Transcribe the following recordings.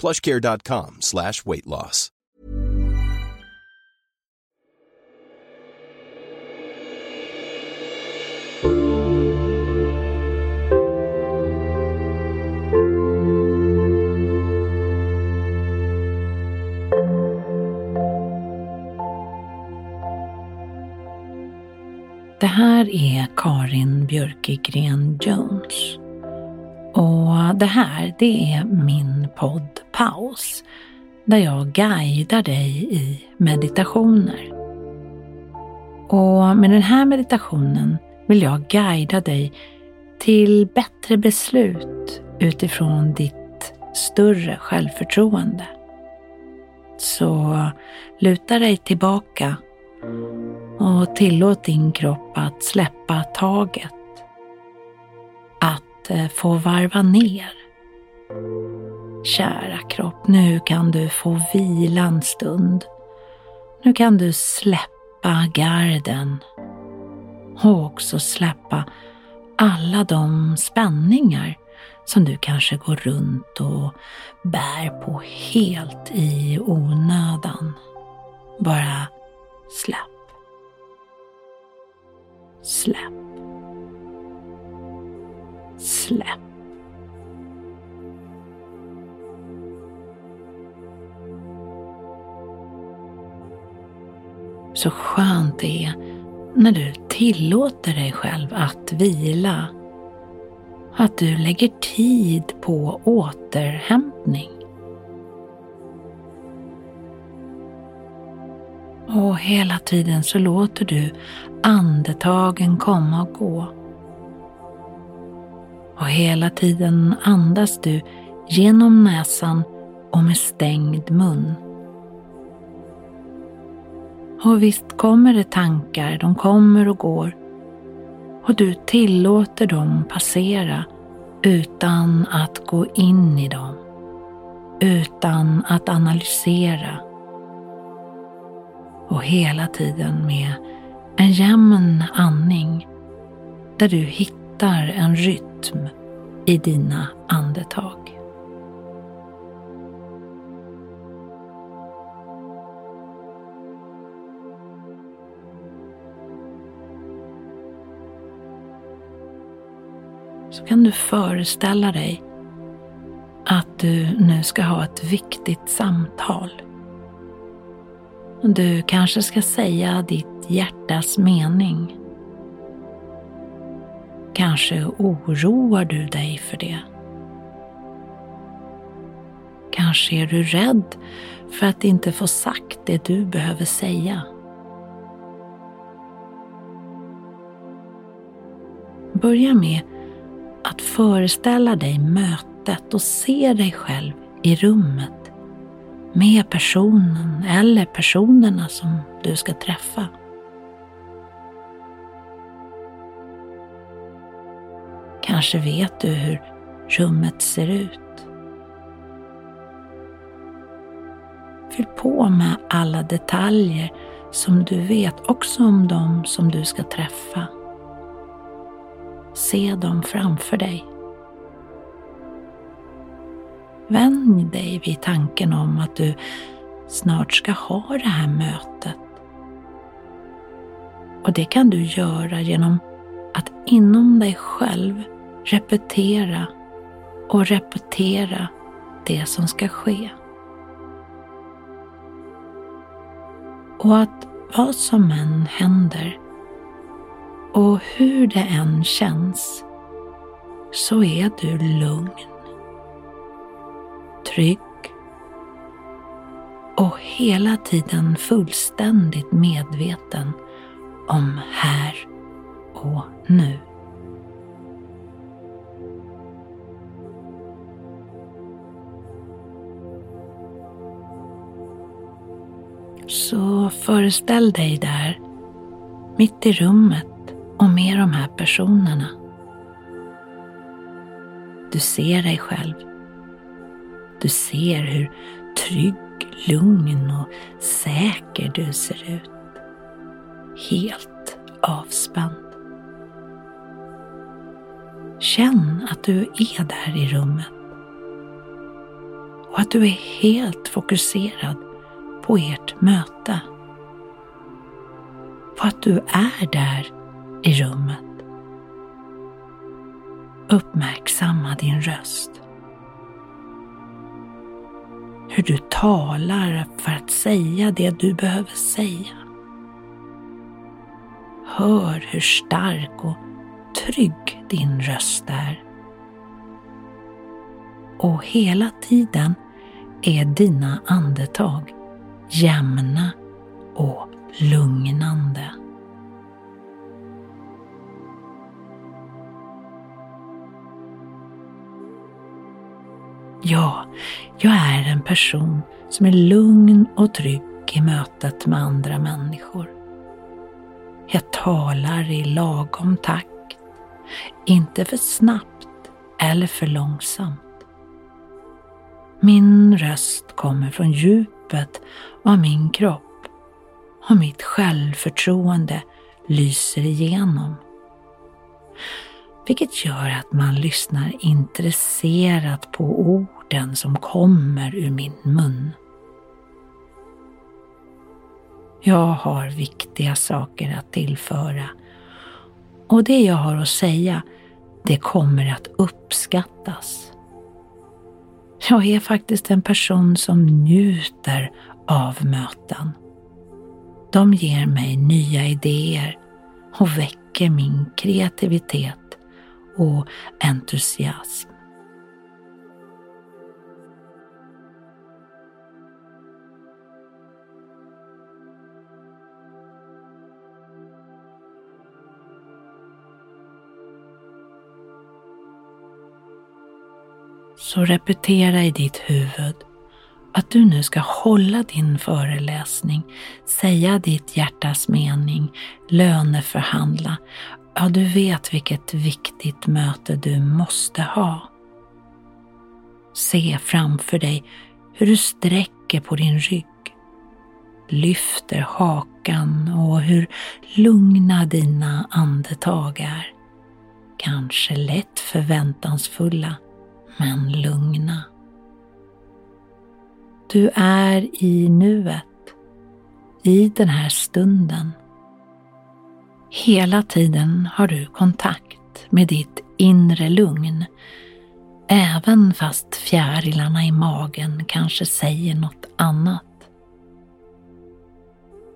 plushcare.com slash weight loss. Det här är Karin Björkegren Jones. Och det här, det är min podd Paus, där jag guidar dig i meditationer. Och med den här meditationen vill jag guida dig till bättre beslut utifrån ditt större självförtroende. Så luta dig tillbaka och tillåt din kropp att släppa taget. Att eh, få varva ner. Kära kropp, nu kan du få vila en stund. Nu kan du släppa garden och också släppa alla de spänningar som du kanske går runt och bär på helt i onödan. Bara. Släpp. Släpp. Så skönt det är när du tillåter dig själv att vila. Att du lägger tid på återhämtning. Och hela tiden så låter du andetagen komma och gå. Och hela tiden andas du genom näsan och med stängd mun. Och visst kommer det tankar, de kommer och går. Och du tillåter dem passera utan att gå in i dem. Utan att analysera. Och hela tiden med en jämn andning där du hittar en rytm i dina andetag. Kan du föreställa dig att du nu ska ha ett viktigt samtal. Du kanske ska säga ditt hjärtas mening. Kanske oroar du dig för det. Kanske är du rädd för att inte få sagt det du behöver säga. Börja med att föreställa dig mötet och se dig själv i rummet med personen eller personerna som du ska träffa. Kanske vet du hur rummet ser ut. Fyll på med alla detaljer som du vet också om dem som du ska träffa. Se dem framför dig. Vänj dig vid tanken om att du snart ska ha det här mötet. Och det kan du göra genom att inom dig själv repetera och repetera det som ska ske. Och att vad som än händer och hur det än känns så är du lugn, trygg och hela tiden fullständigt medveten om här och nu. Så föreställ dig där, mitt i rummet och med de här personerna. Du ser dig själv. Du ser hur trygg, lugn och säker du ser ut. Helt avspänd. Känn att du är där i rummet och att du är helt fokuserad på ert möte. På att du är där i rummet. Uppmärksamma din röst. Hur du talar för att säga det du behöver säga. Hör hur stark och trygg din röst är. Och hela tiden är dina andetag jämna och lugnande. Ja, jag är en person som är lugn och trygg i mötet med andra människor. Jag talar i lagom takt, inte för snabbt eller för långsamt. Min röst kommer från djupet av min kropp och mitt självförtroende lyser igenom. Vilket gör att man lyssnar intresserat på orden som kommer ur min mun. Jag har viktiga saker att tillföra och det jag har att säga, det kommer att uppskattas. Jag är faktiskt en person som njuter av möten. De ger mig nya idéer och väcker min kreativitet och entusiasm. Så repetera i ditt huvud att du nu ska hålla din föreläsning, säga ditt hjärtas mening, löneförhandla. Ja, du vet vilket viktigt möte du måste ha. Se framför dig hur du sträcker på din rygg, lyfter hakan och hur lugna dina andetag är. Kanske lätt förväntansfulla, men lugna. Du är i nuet, i den här stunden. Hela tiden har du kontakt med ditt inre lugn, även fast fjärilarna i magen kanske säger något annat.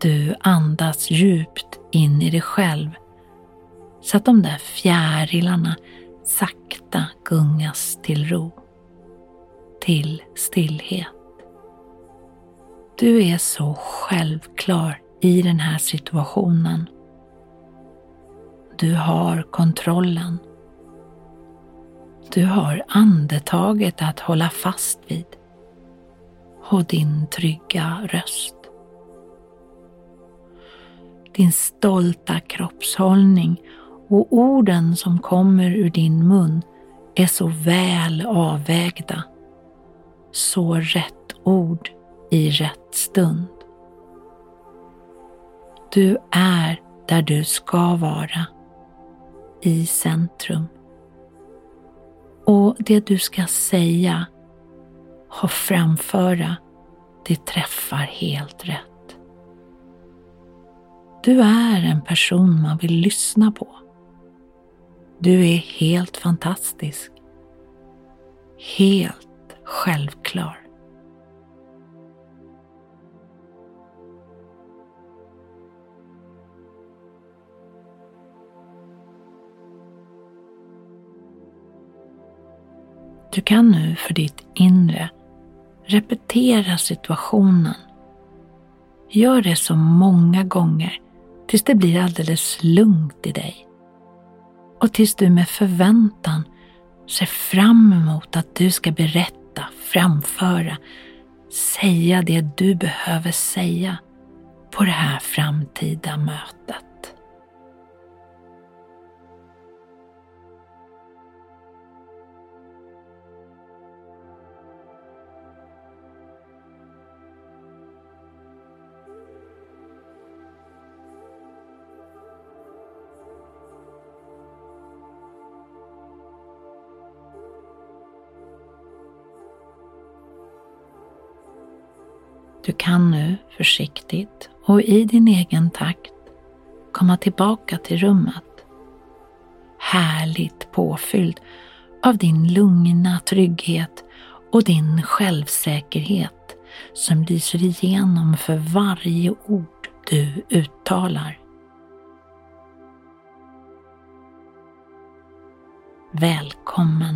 Du andas djupt in i dig själv så att de där fjärilarna sakta gungas till ro, till stillhet. Du är så självklar i den här situationen. Du har kontrollen. Du har andetaget att hålla fast vid och din trygga röst. Din stolta kroppshållning och orden som kommer ur din mun är så väl avvägda. Så rätt ord i rätt stund. Du är där du ska vara, i centrum. Och det du ska säga och framföra, det träffar helt rätt. Du är en person man vill lyssna på. Du är helt fantastisk. Helt självklar. Du kan nu för ditt inre repetera situationen. Gör det så många gånger tills det blir alldeles lugnt i dig. Och tills du med förväntan ser fram emot att du ska berätta, framföra, säga det du behöver säga på det här framtida mötet. Du kan nu försiktigt och i din egen takt komma tillbaka till rummet. Härligt påfylld av din lugna trygghet och din självsäkerhet som lyser igenom för varje ord du uttalar. Välkommen